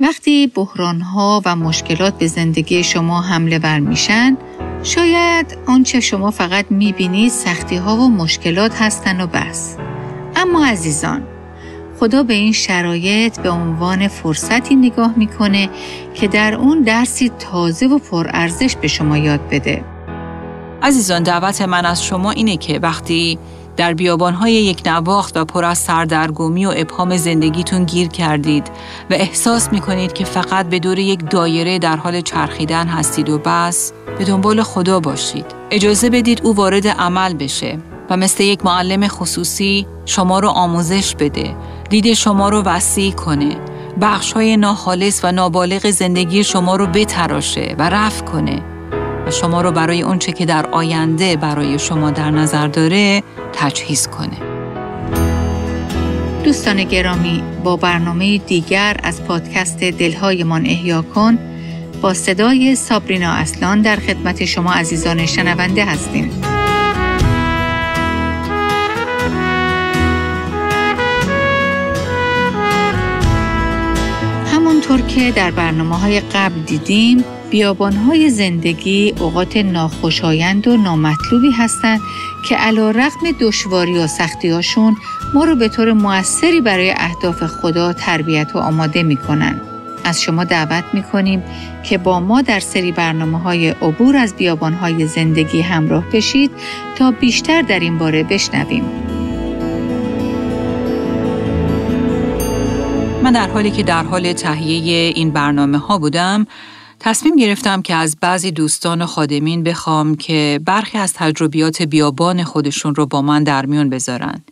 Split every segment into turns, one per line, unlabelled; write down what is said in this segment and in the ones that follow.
وقتی بحرانها و مشکلات به زندگی شما حمله بر میشن شاید آنچه شما فقط می‌بینید سختی ها و مشکلات هستن و بس. اما عزیزان خدا به این شرایط به عنوان فرصتی نگاه می‌کنه که در اون درسی تازه و پرارزش به شما یاد بده.
عزیزان دعوت من از شما اینه که وقتی در بیابانهای یک نواخت و پر از سردرگمی و ابهام زندگیتون گیر کردید و احساس می‌کنید که فقط به دور یک دایره در حال چرخیدن هستید و بس به دنبال خدا باشید. اجازه بدید او وارد عمل بشه و مثل یک معلم خصوصی شما رو آموزش بده، دید شما رو وسیع کنه، بخش های ناخالص و نابالغ زندگی شما رو بتراشه و رفع کنه شما رو برای اونچه که در آینده برای شما در نظر داره تجهیز کنه.
دوستان گرامی با برنامه دیگر از پادکست دلهایمان احیا کن با صدای سابرینا اصلان در خدمت شما عزیزان شنونده هستیم. همونطور که در برنامه های قبل دیدیم بیابانهای زندگی اوقات ناخوشایند و نامطلوبی هستند که علا رقم دشواری و سختیاشون ما رو به طور موثری برای اهداف خدا تربیت و آماده می‌کنن. از شما دعوت می‌کنیم که با ما در سری برنامه های عبور از بیابان های زندگی همراه بشید تا بیشتر در این باره بشنویم.
من در حالی که در حال تهیه این برنامه ها بودم تصمیم گرفتم که از بعضی دوستان و خادمین بخوام که برخی از تجربیات بیابان خودشون رو با من در میون بذارن.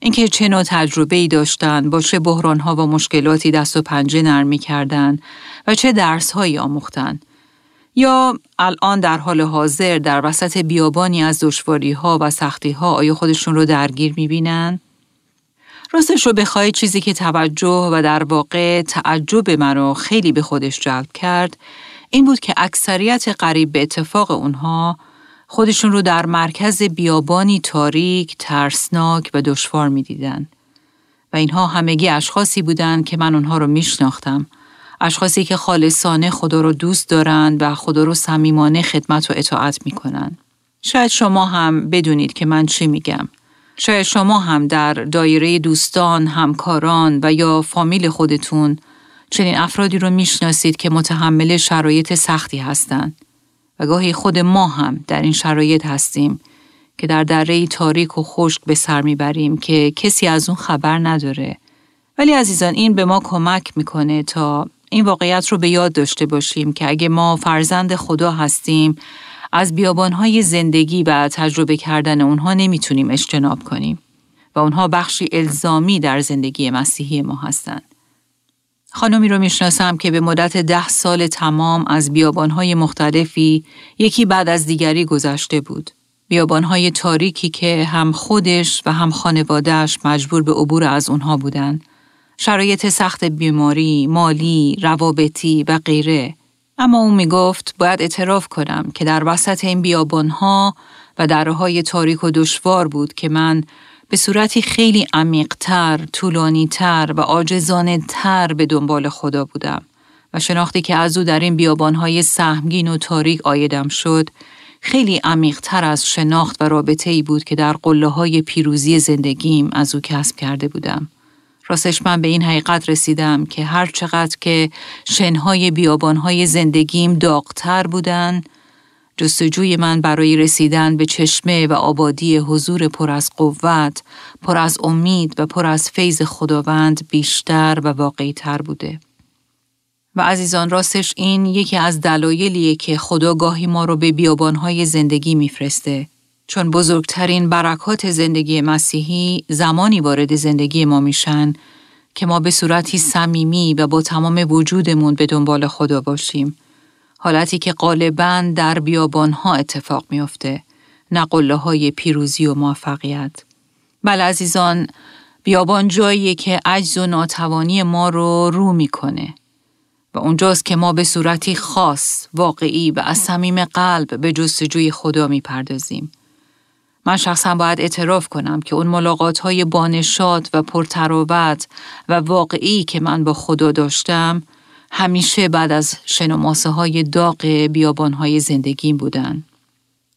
اینکه چه نوع تجربه ای داشتن، با چه ها و مشکلاتی دست و پنجه نرم کردن و چه درس هایی آموختن. یا الان در حال حاضر در وسط بیابانی از دشواری ها و سختی ها آیا خودشون رو درگیر می‌بینن؟ راستش رو بخوای چیزی که توجه و در واقع تعجب مرا خیلی به خودش جلب کرد این بود که اکثریت قریب به اتفاق اونها خودشون رو در مرکز بیابانی تاریک، ترسناک و دشوار می‌دیدن. و اینها همگی اشخاصی بودند که من اونها رو میشناختم. اشخاصی که خالصانه خدا رو دوست دارند و خدا رو صمیمانه خدمت و اطاعت می‌کنن. شاید شما هم بدونید که من چی میگم. شاید شما هم در دایره دوستان، همکاران و یا فامیل خودتون چنین افرادی رو می‌شناسید که متحمل شرایط سختی هستند؟ و گاهی خود ما هم در این شرایط هستیم که در دره تاریک و خشک به سر می‌بریم که کسی از اون خبر نداره. ولی عزیزان این به ما کمک می‌کنه تا این واقعیت رو به یاد داشته باشیم که اگه ما فرزند خدا هستیم از بیابانهای زندگی و تجربه کردن اونها نمی‌تونیم اجتناب کنیم و اونها بخشی الزامی در زندگی مسیحی ما هستند. خانمی رو می‌شناسم که به مدت ده سال تمام از بیابانهای مختلفی یکی بعد از دیگری گذشته بود. بیابانهای تاریکی که هم خودش و هم خانوادهش مجبور به عبور از اونها بودند. شرایط سخت بیماری، مالی، روابطی و غیره اما او می گفت باید اعتراف کنم که در وسط این بیابانها و درهای تاریک و دشوار بود که من به صورتی خیلی عمیقتر، طولانیتر و آجزانه تر به دنبال خدا بودم و شناختی که از او در این بیابانهای سهمگین و تاریک آیدم شد خیلی عمیقتر از شناخت و رابطه ای بود که در قله های پیروزی زندگیم از او کسب کرده بودم. راستش من به این حقیقت رسیدم که هر چقدر که شنهای بیابانهای زندگیم داغتر بودن، جستجوی من برای رسیدن به چشمه و آبادی حضور پر از قوت، پر از امید و پر از فیض خداوند بیشتر و واقعی تر بوده. و عزیزان راستش این یکی از دلایلیه که خدا گاهی ما رو به بیابانهای زندگی میفرسته چون بزرگترین برکات زندگی مسیحی زمانی وارد زندگی ما میشن که ما به صورتی صمیمی و با تمام وجودمون به دنبال خدا باشیم. حالتی که غالبا در بیابانها اتفاق میافته. نه های پیروزی و موفقیت. بله عزیزان، بیابان جاییه که عجز و ناتوانی ما رو رو می‌کنه. و اونجاست که ما به صورتی خاص، واقعی و از صمیم قلب به جستجوی خدا می‌پردازیم. من شخصا باید اعتراف کنم که اون ملاقات های بانشاد و پرتراوت و واقعی که من با خدا داشتم همیشه بعد از شنوماسه های داغ بیابان های زندگیم بودن.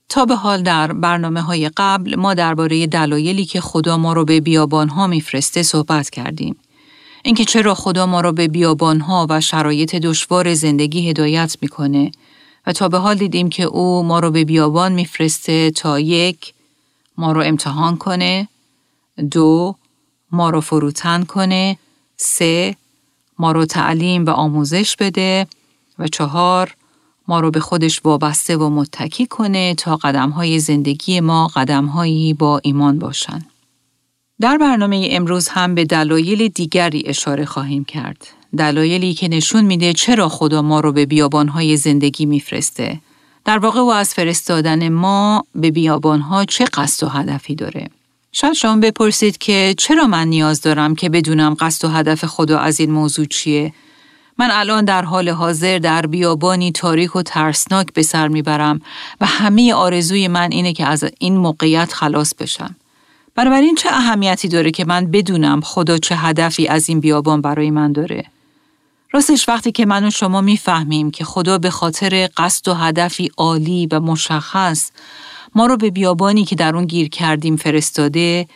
تا به حال در برنامه های قبل ما درباره دلایلی که خدا ما رو به بیابان ها میفرسته صحبت کردیم. اینکه چرا خدا ما رو به بیابان ها و شرایط دشوار زندگی هدایت می‌کنه و تا به حال دیدیم که او ما رو به بیابان میفرسته تا یک ما رو امتحان کنه، دو ما رو فروتن کنه، سه ما رو تعلیم و آموزش بده و چهار ما رو به خودش وابسته و متکی کنه تا قدم های زندگی ما قدم هایی با ایمان باشن. در برنامه امروز هم به دلایل دیگری اشاره خواهیم کرد. دلایلی که نشون میده چرا خدا ما رو به بیابانهای زندگی میفرسته. در واقع او از فرستادن ما به بیابانها چه قصد و هدفی داره. شاید شما بپرسید که چرا من نیاز دارم که بدونم قصد و هدف خدا از این موضوع چیه؟ من الان در حال حاضر در بیابانی تاریک و ترسناک به سر می‌برم و همه آرزوی من اینه که از این موقعیت خلاص بشم. بنابراین چه اهمیتی داره که من بدونم خدا چه هدفی از این بیابان برای من داره؟ راستش وقتی که من و شما می‌فهمیم که خدا به خاطر قصد و هدفی عالی و مشخص ما رو به بیابانی که در اون گیر کردیم فرستاده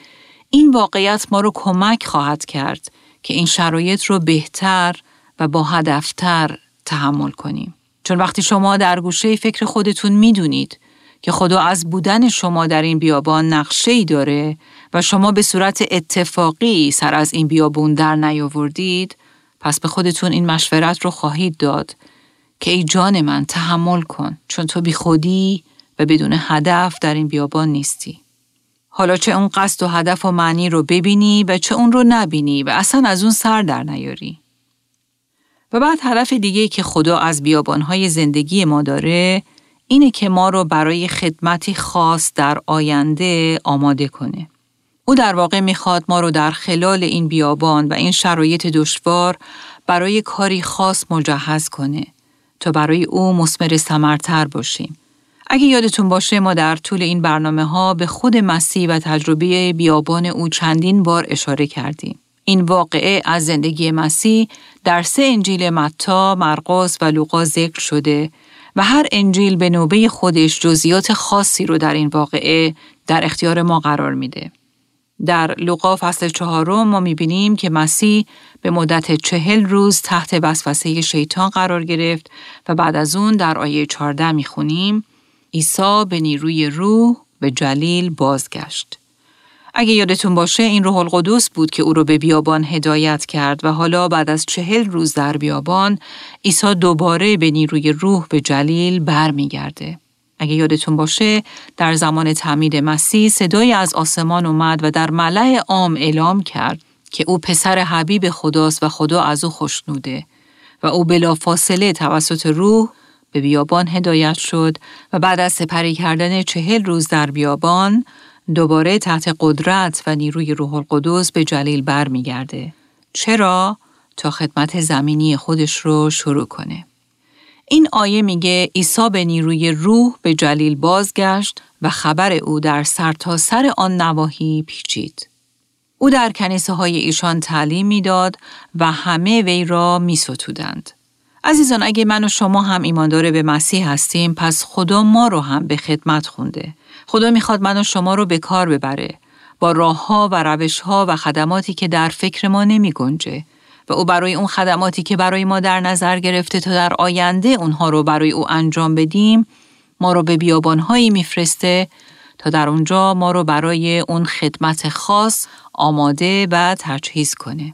این واقعیت ما رو کمک خواهد کرد که این شرایط رو بهتر و با هدفتر تحمل کنیم. چون وقتی شما در گوشه فکر خودتون می‌دونید که خدا از بودن شما در این بیابان نقشه ای داره و شما به صورت اتفاقی سر از این بیابون در نیاوردید پس به خودتون این مشورت رو خواهید داد که ای جان من تحمل کن چون تو بی خودی و بدون هدف در این بیابان نیستی. حالا چه اون قصد و هدف و معنی رو ببینی و چه اون رو نبینی و اصلا از اون سر در نیاری. و بعد هدف دیگه که خدا از بیابانهای زندگی ما داره اینه که ما رو برای خدمتی خاص در آینده آماده کنه. او در واقع می‌خواد ما رو در خلال این بیابان و این شرایط دشوار برای کاری خاص مجهز کنه تا برای او مسمر سمرتر باشیم. اگه یادتون باشه ما در طول این برنامه ها به خود مسیح و تجربه بیابان او چندین بار اشاره کردیم. این واقعه از زندگی مسیح در سه انجیل متا، مرقس و لوقا ذکر شده و هر انجیل به نوبه خودش جزئیات خاصی رو در این واقعه در اختیار ما قرار میده. در لوقا فصل چهارم ما می‌بینیم که مسیح به مدت چهل روز تحت وسوسه شیطان قرار گرفت و بعد از اون در آیه 14 می‌خونیم عیسی به نیروی روح به جلیل بازگشت. اگه یادتون باشه این روح القدس بود که او رو به بیابان هدایت کرد و حالا بعد از چهل روز در بیابان عیسی دوباره به نیروی روح به جلیل برمیگرده. اگه یادتون باشه در زمان تعمید مسیح صدای از آسمان اومد و در ملع عام اعلام کرد که او پسر حبیب خداست و خدا از او خوشنوده و او بلا فاصله توسط روح به بیابان هدایت شد و بعد از سپری کردن چهل روز در بیابان دوباره تحت قدرت و نیروی روح القدس به جلیل برمیگرده. چرا؟ تا خدمت زمینی خودش رو شروع کنه. این آیه میگه عیسی به نیروی روح به جلیل بازگشت و خبر او در سرتاسر سر آن نواحی پیچید. او در کنیسه های ایشان تعلیم می‌داد و همه وی را می ستودند. عزیزان اگه من و شما هم ایماندار به مسیح هستیم پس خدا ما رو هم به خدمت خونده. خدا می‌خواد من و شما رو به کار ببره با راه ها و روش ها و خدماتی که در فکر ما نمی گنجه. و او برای اون خدماتی که برای ما در نظر گرفته تا در آینده اونها رو برای او انجام بدیم ما رو به بیابانهایی میفرسته تا در اونجا ما رو برای اون خدمت خاص آماده و تجهیز کنه.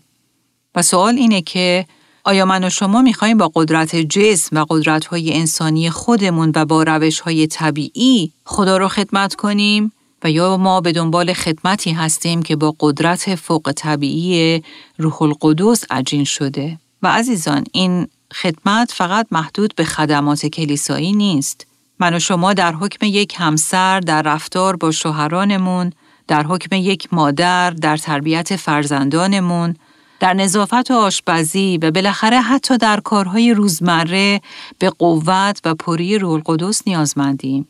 و سوال اینه که آیا من و شما می‌خوایم با قدرت جسم و قدرت های انسانی خودمون و با روش های طبیعی خدا رو خدمت کنیم و یا ما به دنبال خدمتی هستیم که با قدرت فوق طبیعی روح القدس عجین شده. و عزیزان این خدمت فقط محدود به خدمات کلیسایی نیست. من و شما در حکم یک همسر در رفتار با شوهرانمون در حکم یک مادر در تربیت فرزندانمون در نظافت و آشپزی و بالاخره حتی در کارهای روزمره به قوت و پری روح القدس نیازمندیم.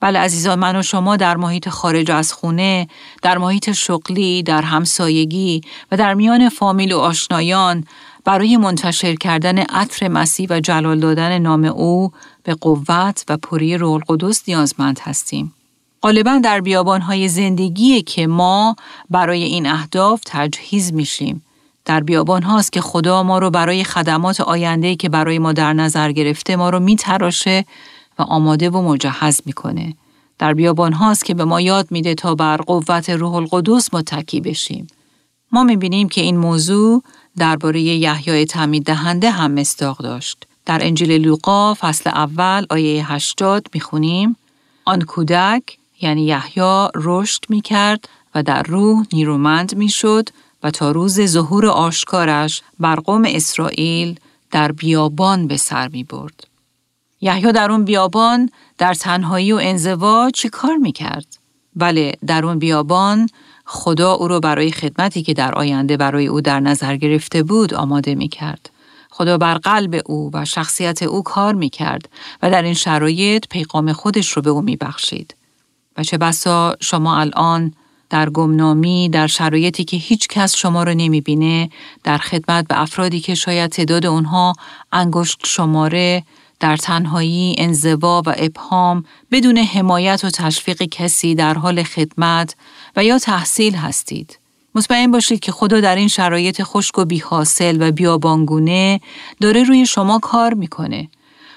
بله عزیزان من و شما در محیط خارج از خونه، در محیط شغلی، در همسایگی و در میان فامیل و آشنایان برای منتشر کردن عطر مسیح و جلال دادن نام او به قوت و پوری روح القدس نیازمند هستیم. غالبا در بیابانهای زندگی که ما برای این اهداف تجهیز میشیم. در بیابان هاست که خدا ما رو برای خدمات آینده که برای ما در نظر گرفته ما رو میتراشه و آماده و مجهز می‌کنه. در بیابان هاست که به ما یاد میده تا بر قوت روح القدس متکی بشیم. ما می‌بینیم که این موضوع درباره یحیای تعمید دهنده هم مستاق داشت. در انجیل لوقا فصل اول آیه 80 می‌خونیم آن کودک یعنی یحیی رشد می‌کرد و در روح نیرومند می‌شد و تا روز ظهور آشکارش بر قوم اسرائیل در بیابان به سر می برد. یحیی در اون بیابان در تنهایی و انزوا چی کار می کرد؟ بله در اون بیابان خدا او رو برای خدمتی که در آینده برای او در نظر گرفته بود آماده می کرد. خدا بر قلب او و شخصیت او کار می کرد و در این شرایط پیغام خودش رو به او می بخشید. و چه بسا شما الان در گمنامی در شرایطی که هیچ کس شما رو نمی بینه در خدمت به افرادی که شاید تعداد اونها انگشت شماره در تنهایی، انزوا و ابهام بدون حمایت و تشویق کسی در حال خدمت و یا تحصیل هستید. مطمئن باشید که خدا در این شرایط خشک و بیحاصل و بیابانگونه داره روی شما کار می‌کنه.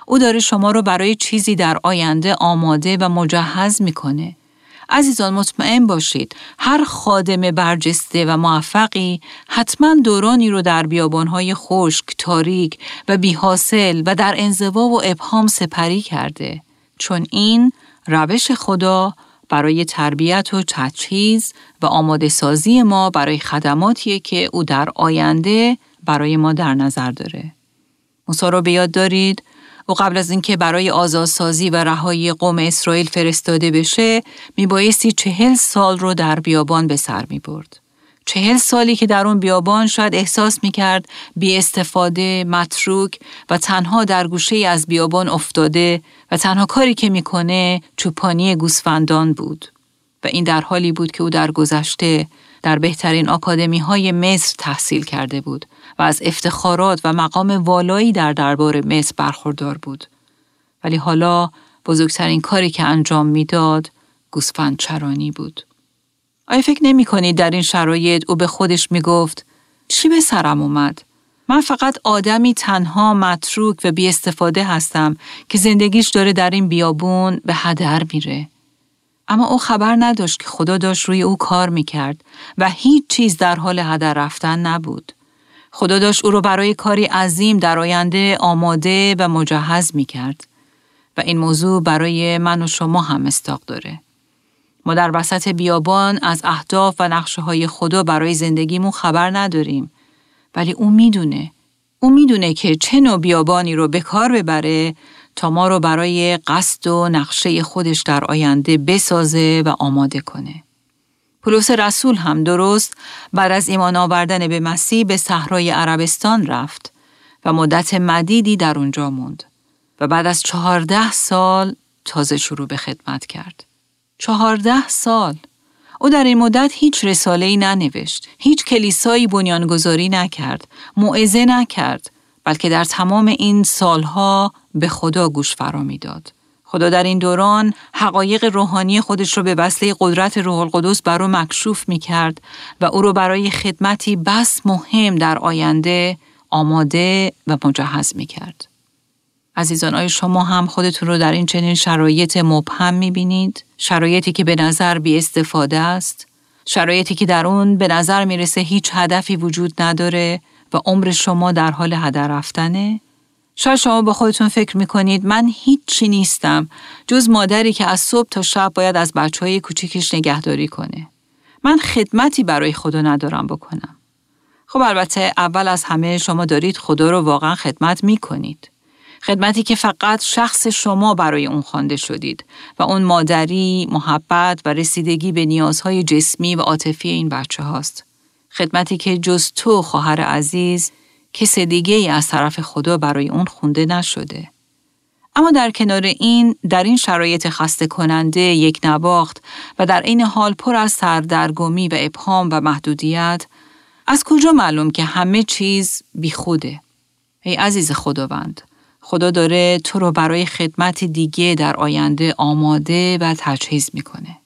او داره شما رو برای چیزی در آینده آماده و مجهز می‌کنه. عزیزان مطمئن باشید هر خادم برجسته و موفقی حتما دورانی رو در بیابانهای خشک، تاریک و بیحاصل و در انزوا و ابهام سپری کرده چون این روش خدا برای تربیت و تجهیز و آماده سازی ما برای خدماتیه که او در آینده برای ما در نظر داره. موسی رو به دارید او قبل از اینکه برای آزادسازی و رهایی قوم اسرائیل فرستاده بشه میبایستی چهل سال رو در بیابان به سر می برد. چهل سالی که در اون بیابان شاید احساس می کرد بی استفاده، متروک و تنها در گوشه از بیابان افتاده و تنها کاری که می‌کنه چوپانی گوسفندان بود. و این در حالی بود که او در گذشته در بهترین آکادمی های مصر تحصیل کرده بود و از افتخارات و مقام والایی در دربار مصر برخوردار بود. ولی حالا بزرگترین کاری که انجام می‌داد گوسفند چرانی بود. آیا فکر نمی کنید در این شرایط او به خودش می گفت چی به سرم اومد؟ من فقط آدمی تنها متروک و بی استفاده هستم که زندگیش داره در این بیابون به هدر میره. اما او خبر نداشت که خدا داشت روی او کار می‌کرد و هیچ چیز در حال هدر رفتن نبود. خدا داشت او را برای کاری عظیم در آینده آماده و مجهز می کرد. و این موضوع برای من و شما هم استاق داره. ما در وسط بیابان از اهداف و نقشه های خدا برای زندگیمون خبر نداریم. ولی او می‌دونه. او می‌دونه که چه نوع بیابانی رو به کار ببره تا ما رو برای قصد و نقشه خودش در آینده بسازه و آماده کنه. پولس رسول هم درست بعد از ایمان آوردن به مسیح به صحرای عربستان رفت و مدت مدیدی در اونجا موند و بعد از چهارده سال تازه شروع به خدمت کرد. چهارده سال او در این مدت هیچ رساله‌ای ننوشت، هیچ کلیسایی بنیانگذاری نکرد، موعظه نکرد، بلکه در تمام این سالها به خدا گوش فرا می‌داد. خدا در این دوران حقایق روحانی خودش رو به وسیله قدرت روح القدس بر او مکشوف می کرد و او رو برای خدمتی بس مهم در آینده آماده و مجهز می کرد. عزیزان آیا شما هم خودتون رو در این چنین شرایط مبهم می بینید؟ شرایطی که به نظر بی استفاده است؟ شرایطی که در اون به نظر می‌رسه هیچ هدفی وجود نداره و عمر شما در حال هدر رفتنه؟ شاید شما با خودتون فکر می‌کنید من هیچی نیستم جز مادری که از صبح تا شب باید از بچه های کوچیکش نگهداری کنه. من خدمتی برای خدا ندارم بکنم. خب البته اول از همه شما دارید خدا رو واقعا خدمت می‌کنید. خدمتی که فقط شخص شما برای اون خوانده شدید و اون مادری، محبت و رسیدگی به نیازهای جسمی و عاطفی این بچه هاست. خدمتی که جز تو خواهر عزیز کس دیگه ای از طرف خدا برای اون خونده نشده. اما در کنار این در این شرایط خسته کننده یک نواخت و در این حال پر از سردرگمی و ابهام و محدودیت از کجا معلوم که همه چیز بیخوده؟ ای عزیز خداوند، خدا داره تو رو برای خدمت دیگه در آینده آماده و تجهیز می‌کنه.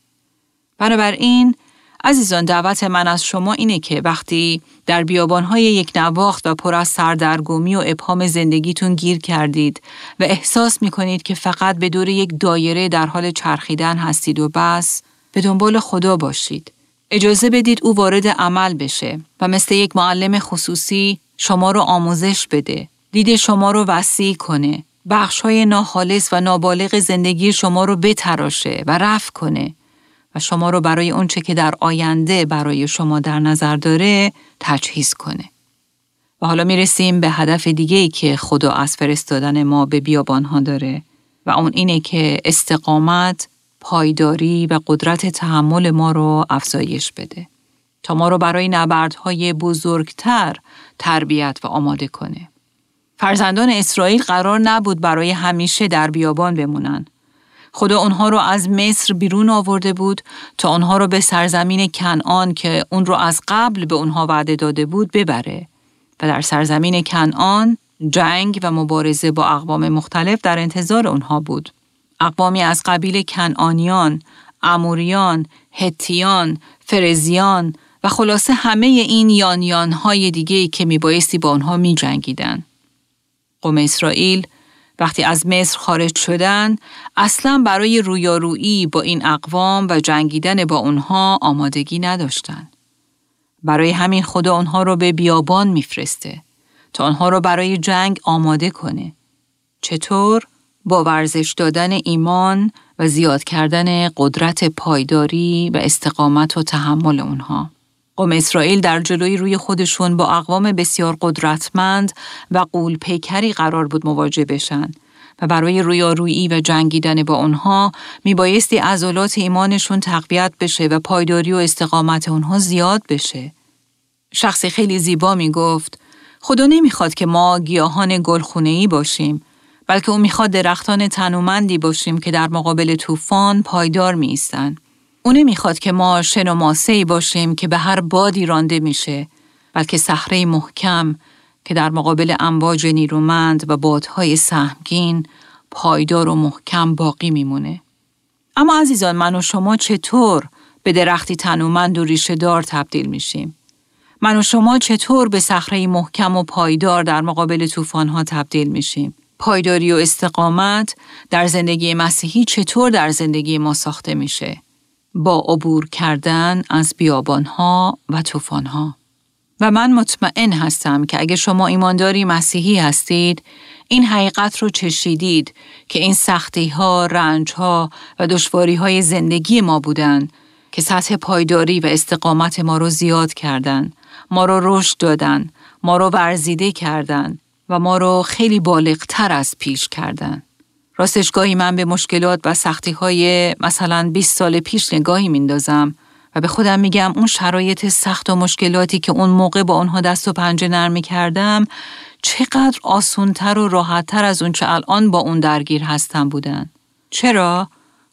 بنابراین عزیزان دعوت من از شما اینه که وقتی در بیابانهای یک نواخت و پر از سردرگمی و ابهام زندگیتون گیر کردید و احساس می‌کنید که فقط به دور یک دایره در حال چرخیدن هستید و بس به دنبال خدا باشید. اجازه بدید او وارد عمل بشه و مثل یک معلم خصوصی شما رو آموزش بده. دید شما رو وسیع کنه. بخش های ناخالص و نابالغ زندگی شما رو بتراشه و رفع کنه و شما رو برای اونچه که در آینده برای شما در نظر داره تجهیز کنه. و حالا می‌رسیم به هدف دیگه ای که خدا از فرستادن ما به بیابان ها داره و اون اینه که استقامت، پایداری و قدرت تحمل ما رو افزایش بده تا ما رو برای نبردهای بزرگتر تربیت و آماده کنه. فرزندان اسرائیل قرار نبود برای همیشه در بیابان بمونن خدا اونها رو از مصر بیرون آورده بود تا اونها رو به سرزمین کنعان که اون رو از قبل به اونها وعده داده بود ببره و در سرزمین کنعان جنگ و مبارزه با اقوام مختلف در انتظار اونها بود. اقوامی از قبیل کنعانیان، اموریان، هتیان، فرزیان و خلاصه همه این یانیان های دیگه که میبایستی با اونها می جنگیدن. قوم اسرائیل وقتی از مصر خارج شدن اصلا برای رویارویی با این اقوام و جنگیدن با اونها آمادگی نداشتن. برای همین خدا اونها رو به بیابان میفرسته تا آنها رو برای جنگ آماده کنه. چطور؟ با ورزش دادن ایمان و زیاد کردن قدرت پایداری و استقامت و تحمل اونها. قوم اسرائیل در جلوی روی خودشون با اقوام بسیار قدرتمند و قول پیکری قرار بود مواجه بشن و برای رویارویی و جنگیدن با اونها میبایستی عضلات ایمانشون تقویت بشه و پایداری و استقامت اونها زیاد بشه. شخصی خیلی زیبا می‌گفت خدا نمی‌خواد که ما گیاهان گلخونه‌ای باشیم بلکه او می‌خواد درختان تنومندی باشیم که در مقابل طوفان پایدار میستن. او نمی‌خواد که ما شن و ماسه باشیم که به هر بادی رانده میشه بلکه صخره محکم که در مقابل امواج نیرومند و بادهای سهمگین پایدار و محکم باقی میمونه. اما عزیزان من و شما چطور به درختی تنومند و ریشه دار تبدیل میشیم؟ من و شما چطور به صخره محکم و پایدار در مقابل طوفانها تبدیل میشیم؟ پایداری و استقامت در زندگی مسیحی چطور در زندگی ما ساخته میشه؟ با عبور کردن از بیابانها و طوفانها. و من مطمئن هستم که اگه شما ایمانداری مسیحی هستید، این حقیقت رو چشیدید که این سختی ها، رنج ها و دشواری های زندگی ما بودند که سطح پایداری و استقامت ما رو زیاد کردن، ما رو رشد دادن، ما رو ورزیده کردن و ما رو خیلی بالغتر از پیش کردن. راستشگاهی من به مشکلات و سختی های مثلا 20 سال پیش نگاهی میندازم و به خودم میگم اون شرایط سخت و مشکلاتی که اون موقع با اونها دست و پنجه نرمی کردم چقدر آسونتر و راحتتر از اون چه الان با اون درگیر هستم بودن. چرا؟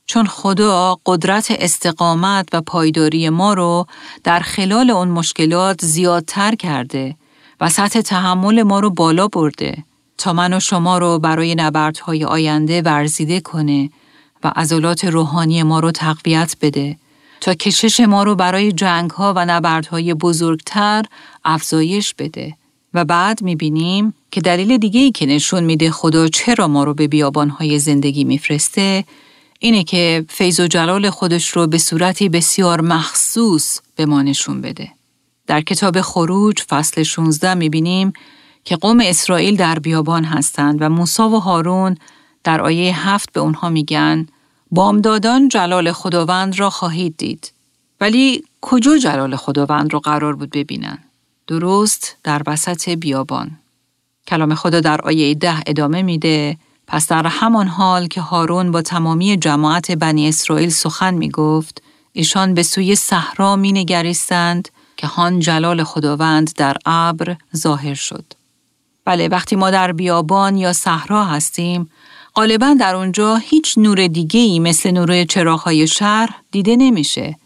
چون خدا قدرت استقامت و پایداری ما رو در خلال اون مشکلات زیادتر کرده و سطح تحمل ما رو بالا برده. تا من و شما رو برای نبردهای آینده ورزیده کنه و عضلات روحانی ما رو تقویت بده تا کشش ما رو برای جنگها و نبردهای بزرگتر افزایش بده و بعد می‌بینیم که دلیل دیگه ای که نشون میده خدا چرا ما رو به بیابانهای زندگی میفرسته اینه که فیض و جلال خودش رو به صورتی بسیار مخصوص به ما نشون بده. در کتاب خروج فصل 16 می‌بینیم که قوم اسرائیل در بیابان هستند و موسی و هارون در آیه هفت به اونها میگن بامدادان جلال خداوند را خواهید دید. ولی کجا جلال خداوند را قرار بود ببینن؟ درست در وسط بیابان. کلام خدا در آیه ده ادامه میده پس در همان حال که هارون با تمامی جماعت بنی اسرائیل سخن می گفت، ایشان به سوی صحرا می نگریستند که هان جلال خداوند در ابر ظاهر شد. بله وقتی ما در بیابان یا صحرا هستیم غالبا در اونجا هیچ نور دیگه ای مثل نور چراغهای شهر دیده نمیشه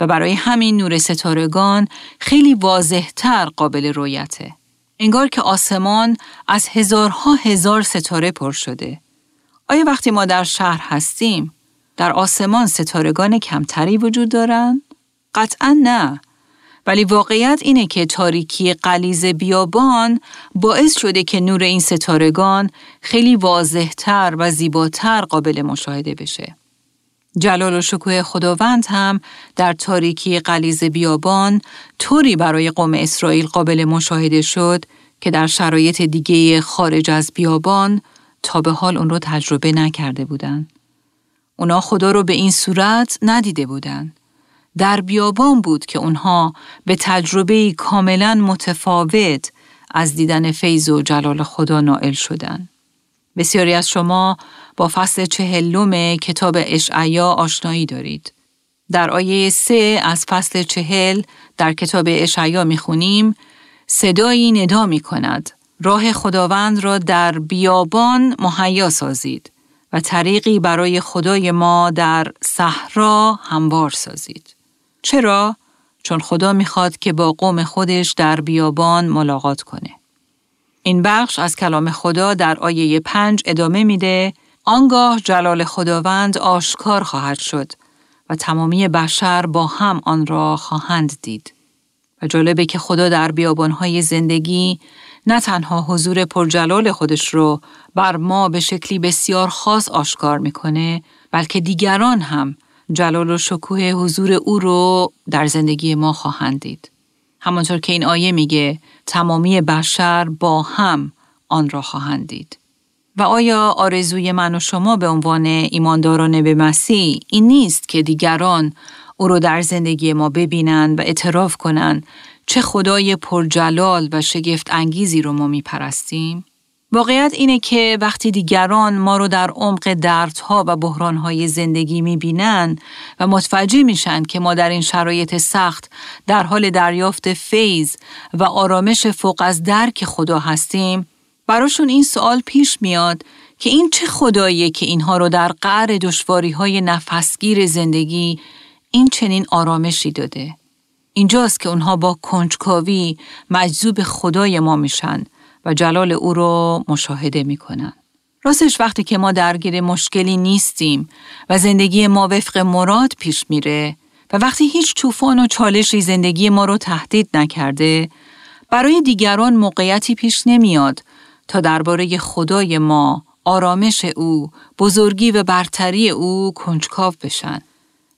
و برای همین نور ستارگان خیلی واضحتر قابل رویته. انگار که آسمان از هزارها هزار ستاره پر شده. آیا وقتی ما در شهر هستیم، در آسمان ستارگان کمتری وجود دارند؟ قطعا نه. ولی واقعیت اینه که تاریکی قلیز بیابان باعث شده که نور این ستارگان خیلی واضحتر و زیباتر قابل مشاهده بشه. جلال و شکوه خداوند هم در تاریکی قلیز بیابان طوری برای قوم اسرائیل قابل مشاهده شد که در شرایط دیگه خارج از بیابان تا به حال اون رو تجربه نکرده بودند. اونا خدا رو به این صورت ندیده بودند. در بیابان بود که اونها به تجربه کاملا متفاوت از دیدن فیض و جلال خدا نائل شدند. بسیاری از شما با فصل چهلم کتاب اشعیا آشنایی دارید. در آیه سه از فصل چهل در کتاب اشعیا می‌خونیم صدایی ندا می کند. راه خداوند را در بیابان مهیا سازید و طریقی برای خدای ما در صحرا هموار سازید. چرا؟ چون خدا می‌خواد که با قوم خودش در بیابان ملاقات کنه. این بخش از کلام خدا در آیه پنج ادامه میده آنگاه جلال خداوند آشکار خواهد شد و تمامی بشر با هم آن را خواهند دید. و جالبه که خدا در بیابانهای زندگی نه تنها حضور پرجلال خودش رو بر ما به شکلی بسیار خاص آشکار می‌کنه بلکه دیگران هم جلال و شکوه حضور او رو در زندگی ما خواهند دید. همانطور که این آیه میگه تمامی بشر با هم آن را خواهند دید. و آیا آرزوی من و شما به عنوان ایمانداران به مسیح این نیست که دیگران او رو در زندگی ما ببینند و اعتراف کنند چه خدای پرجلال و شگفت انگیزی رو ما میپرستیم؟ واقعیت اینه که وقتی دیگران ما رو در عمق دردها و بحرانهای زندگی می‌بینن و متوجه میشن که ما در این شرایط سخت در حال دریافت فیض و آرامش فوق از درک خدا هستیم براشون این سوال پیش میاد که این چه خداییه که اینها رو در قعر دشواری های نفسگیر زندگی این چنین آرامشی داده. اینجاست که اونها با کنجکاوی مجذوب خدای ما میشن و جلال او رو مشاهده می‌کنن. راستش وقتی که ما درگیر مشکلی نیستیم و زندگی ما وفق مراد پیش میره و وقتی هیچ طوفان و چالشی زندگی ما رو تهدید نکرده برای دیگران موقعیتی پیش نمیاد تا درباره خدای ما آرامش او بزرگی و برتری او کنجکاو بشن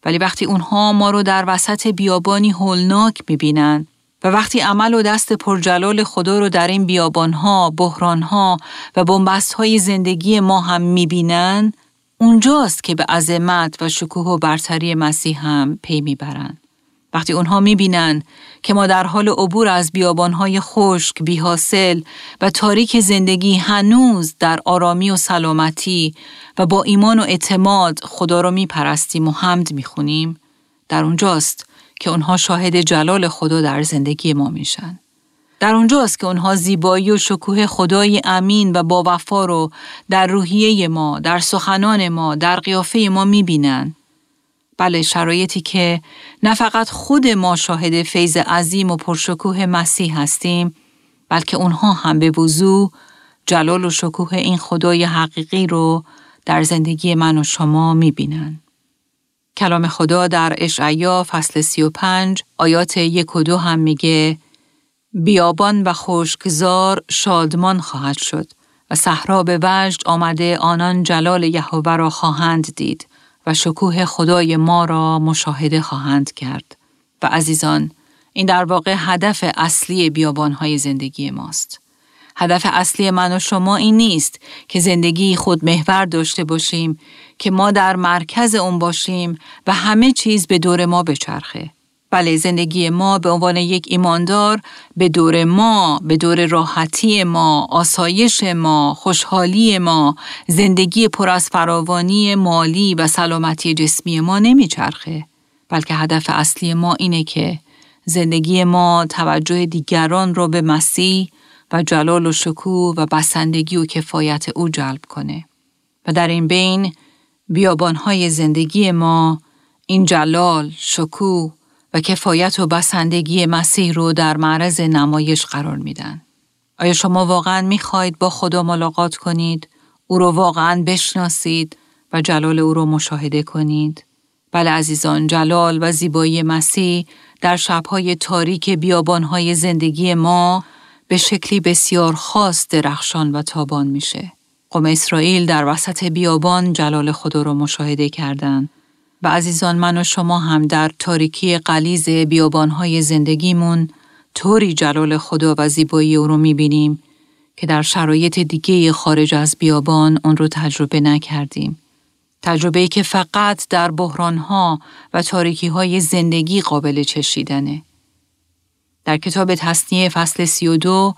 ولی وقتی اونها ما رو در وسط بیابانی هولناک می‌بینن و وقتی عمل و دست پرجلال خدا رو در این بیابانها، بحرانها و های زندگی ما هم می‌بینن، اونجاست که به عظمت و شکوه و برتری مسیح هم پی می‌برند. وقتی اونها می‌بینن که ما در حال عبور از بیابانهای خشک، بیحاصل و تاریک زندگی هنوز در آرامی و سلامتی و با ایمان و اعتماد خدا را میپرستیم و حمد می‌خونیم، در اونجاست که اونها شاهد جلال خدا در زندگی ما میشن. در اونجاست که اونها زیبایی و شکوه خدای امین و با وفا رو در روحیه ما، در سخنان ما، در قیافه ما می‌بینن بله شرایطی که نه فقط خود ما شاهد فیض عظیم و پرشکوه مسیح هستیم بلکه اونها هم به وضوع جلال و شکوه این خدای حقیقی رو در زندگی من و شما می‌بینن. کلام خدا در اشعیا فصل 35 آیات یک و دو هم میگه بیابان و خشکزار شادمان خواهد شد و صحرا به وجد آمده آنان جلال یهوه را خواهند دید و شکوه خدای ما را مشاهده خواهند کرد. و عزیزان، این در واقع هدف اصلی بیابانهای زندگی ماست. هدف اصلی من و شما این نیست که زندگی خود محور داشته باشیم که ما در مرکز اون باشیم و همه چیز به دور ما بچرخه. بله زندگی ما به عنوان یک ایماندار به دور ما، به دور راحتی ما، آسایش ما، خوشحالی ما، زندگی پر از فراوانی مالی و سلامتی جسمی ما نمیچرخه. بلکه هدف اصلی ما اینه که زندگی ما توجه دیگران را به مسیح و جلال و شکوه و بسندگی و کفایت او جلب کنه. و در این بین بیابانهای زندگی ما این جلال، شکوه و کفایت و بسندگی مسیح رو در معرض نمایش قرار میدن. آیا شما واقعا می‌خواهید با خدا ملاقات کنید؟ او رو واقعا بشناسید و جلال او رو مشاهده کنید؟ بله عزیزان جلال و زیبایی مسیح در شبهای تاریک بیابانهای زندگی ما به شکلی بسیار خاص درخشان و تابان میشه. قوم اسرائیل در وسط بیابان جلال خدا را مشاهده کردند و عزیزان من و شما هم در تاریکی قلیز بیابانهای زندگیمون طوری جلال خدا و زیبایی او رو می‌بینیم که در شرایط دیگه خارج از بیابان اون رو تجربه نکردیم. تجربه که فقط در بحرانها و تاریکی های زندگی قابل چشیدنه. در کتاب تصنیه فصل 32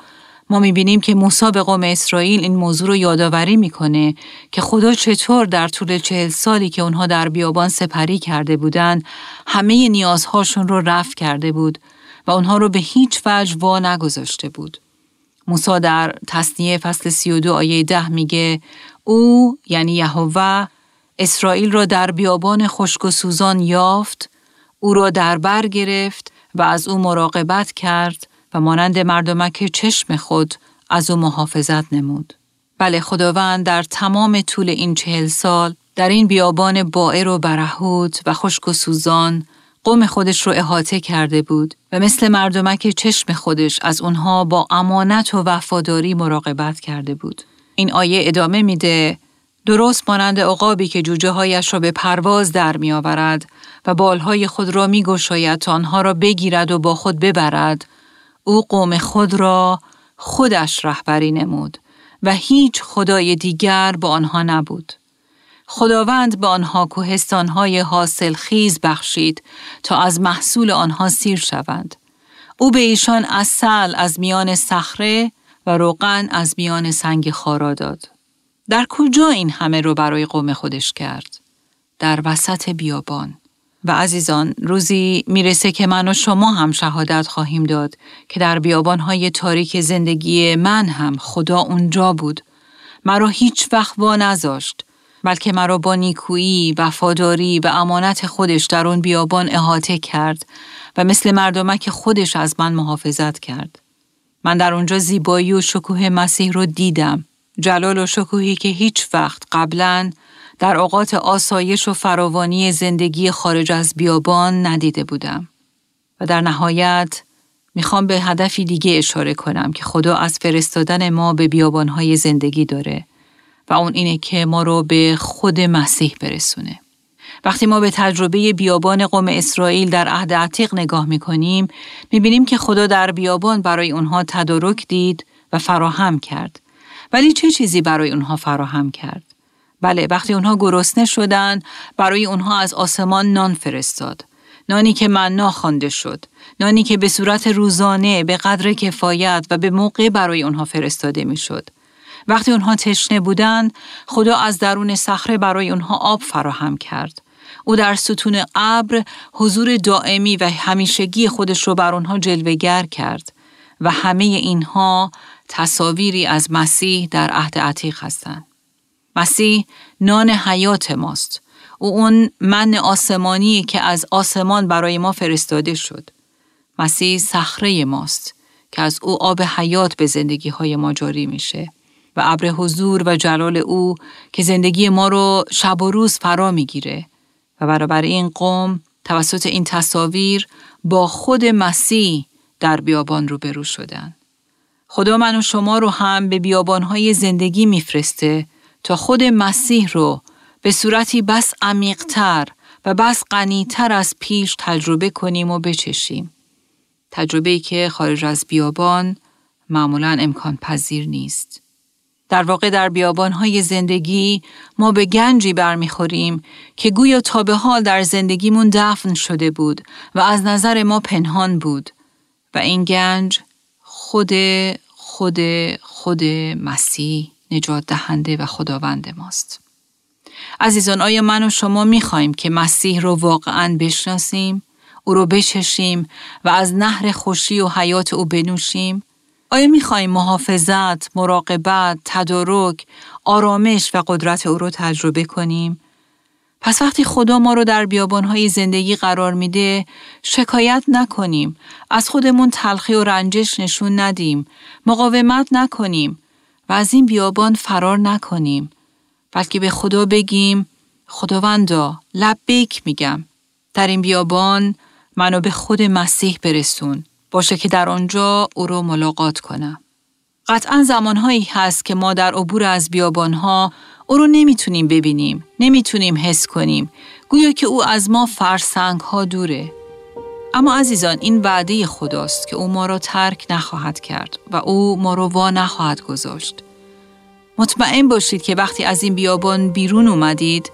ما می‌بینیم که موسی به قوم اسرائیل این موضوع رو یادآوری می‌کنه که خدا چطور در طول چهل سالی که اونها در بیابان سپری کرده بودند همه نیازهاشون رو رفع کرده بود و اونها رو به هیچ وجه وا نگذاشته بود. موسی در تصنیه فصل 32 آیه ده میگه او یعنی یهوه اسرائیل را در بیابان خشک و سوزان یافت، او را در بر گرفت و از او مراقبت کرد و مانند مردمک چشم خود از او محافظت نمود. بله خداوند در تمام طول این چهل سال در این بیابان بائر و برهود و خشک و سوزان قوم خودش رو احاطه کرده بود و مثل مردمک چشم خودش از اونها با امانت و وفاداری مراقبت کرده بود. این آیه ادامه میده درست مانند عقابی که جوجه هایش را به پرواز در می آورد و بالهای خود را می گشاید تا آنها را بگیرد و با خود ببرد او قوم خود را خودش رهبری نمود و هیچ خدای دیگر با آنها نبود. خداوند به آنها کوهستانهای حاصل خیز بخشید تا از محصول آنها سیر شوند. او به ایشان اصل از میان صخره و روغن از میان سنگ خارا داد. در کجا این همه رو برای قوم خودش کرد؟ در وسط بیابان. و عزیزان روزی می‌رسه که من و شما هم شهادت خواهیم داد که در بیابانهای تاریک زندگی من هم خدا اونجا بود. مرا هیچ وقت وا نذاشت بلکه مرا با نیکویی، وفاداری و امانت خودش در اون بیابان احاطه کرد و مثل مردمک خودش از من محافظت کرد. من در اونجا زیبایی و شکوه مسیح رو دیدم. جلال و شکوهی که هیچ وقت قبلا در اوقات آسایش و فراوانی زندگی خارج از بیابان ندیده بودم. و در نهایت می‌خوام به هدفی دیگه اشاره کنم که خدا از فرستادن ما به بیابانهای زندگی داره و اون اینه که ما رو به خود مسیح برسونه. وقتی ما به تجربه بیابان قوم اسرائیل در عهد عتیق نگاه می‌کنیم می‌بینیم که خدا در بیابان برای اونها تدارک دید و فراهم کرد. ولی چه چیزی برای اونها فراهم کرد؟ بله وقتی اونها گرسنه شدن برای اونها از آسمان نان فرستاد. نانی که من خوانده شد. نانی که به صورت روزانه به قدر کفایت و به موقع برای اونها فرستاده می‌شد. وقتی اونها تشنه بودند، خدا از درون صخره برای اونها آب فراهم کرد. او در ستون ابر حضور دائمی و همیشگی خودش رو بر آنها جلوگر کرد و همه اینها تصاویری از مسیح در عهد عتیق هستند. مسیح نان حیات ماست. او اون من آسمانی که از آسمان برای ما فرستاده شد. مسیح صخره ماست که از او آب حیات به زندگی های ما جاری میشه و ابر حضور و جلال او که زندگی ما رو شب و روز فرا می‌گیره و برابر این قوم توسط این تصاویر با خود مسیح در بیابان رو برو شدن. خدا من و شما رو هم به بیابانهای زندگی میفرسته تا خود مسیح رو به صورتی بس عمیقتر و بس غنیتر از پیش تجربه کنیم و بچشیم. تجربه که خارج از بیابان معمولا امکان پذیر نیست. در واقع در بیابانهای زندگی ما به گنجی برمیخوریم که گویا تا به حال در زندگیمون دفن شده بود و از نظر ما پنهان بود و این گنج خود خود خود مسیح نجات دهنده و خداوند ماست. عزیزان آیا من و شما می خواهیم که مسیح رو واقعا بشناسیم، او رو بچشیم و از نهر خوشی و حیات او بنوشیم؟ آیا می خواهیم محافظت، مراقبت، تدارک، آرامش و قدرت او رو تجربه کنیم؟ پس وقتی خدا ما رو در بیابانهای زندگی قرار میده شکایت نکنیم از خودمون تلخی و رنجش نشون ندیم مقاومت نکنیم و از این بیابان فرار نکنیم. بلکه به خدا بگیم خداوندا لبیک میگم در این بیابان منو به خود مسیح برسون. باشه که در آنجا او رو ملاقات کنم. قطعا زمانهایی هست که ما در عبور از بیابانها او رو نمی‌تونیم ببینیم، نمی‌تونیم حس کنیم، گویا که او از ما فرسنگ ها دوره. اما عزیزان این وعده خداست که او ما را ترک نخواهد کرد و او ما را وا نخواهد گذاشت. مطمئن باشید که وقتی از این بیابان بیرون اومدید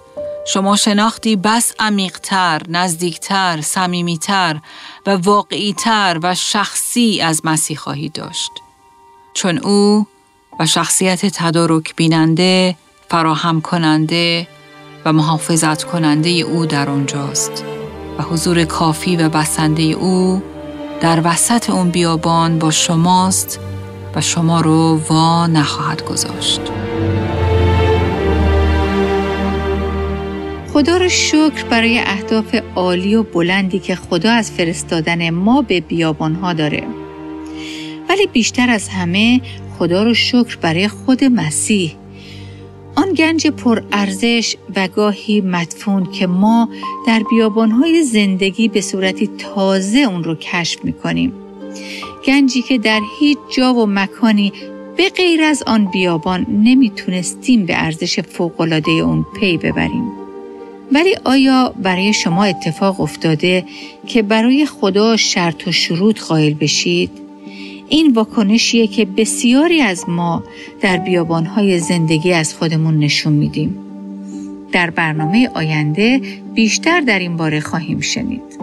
شما شناختی بس عمیقتر، نزدیکتر، صمیمیتر و واقعیتر و شخصی از مسیح خواهید داشت. چون او و شخصیت تدارک بیننده فراهم کننده و محافظت کننده او در آنجاست و حضور کافی و بسنده او در وسط اون بیابان با شماست و شما رو وا نخواهد گذاشت.
خدا رو شکر برای اهداف عالی و بلندی که خدا از فرستادن ما به بیابانها داره. ولی بیشتر از همه خدا رو شکر برای خود مسیح آن گنج پرارزش و گاهی مدفون که ما در بیابانهای زندگی به صورتی تازه اون رو کشف می‌کنیم. گنجی که در هیچ جا و مکانی به غیر از آن بیابان نمی‌تونستیم به ارزش فوقالعاده اون پی ببریم. ولی آیا برای شما اتفاق افتاده که برای خدا شرط و شروط قائل بشید؟ این واکنشیه که بسیاری از ما در بیابانهای زندگی از خودمون نشون میدیم. در برنامه آینده بیشتر در این باره خواهیم شنید.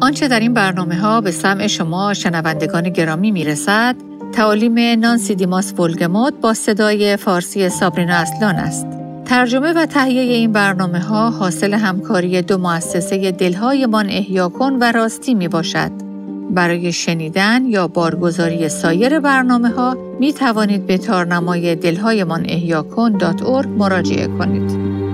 آنچه در این برنامه ها به سمع شما شنوندگان گرامی می‌رسد، تعالیم نانسی دیماس ولگموت با صدای فارسی سابرینا اصلان است. ترجمه و تهیه این برنامه ها حاصل همکاری دو مؤسسه دلهایمان احیا کن و راستی می باشد. برای شنیدن یا بارگزاری سایر برنامه ها می توانید به تارنمای دلهایمان احیا مراجعه کنید.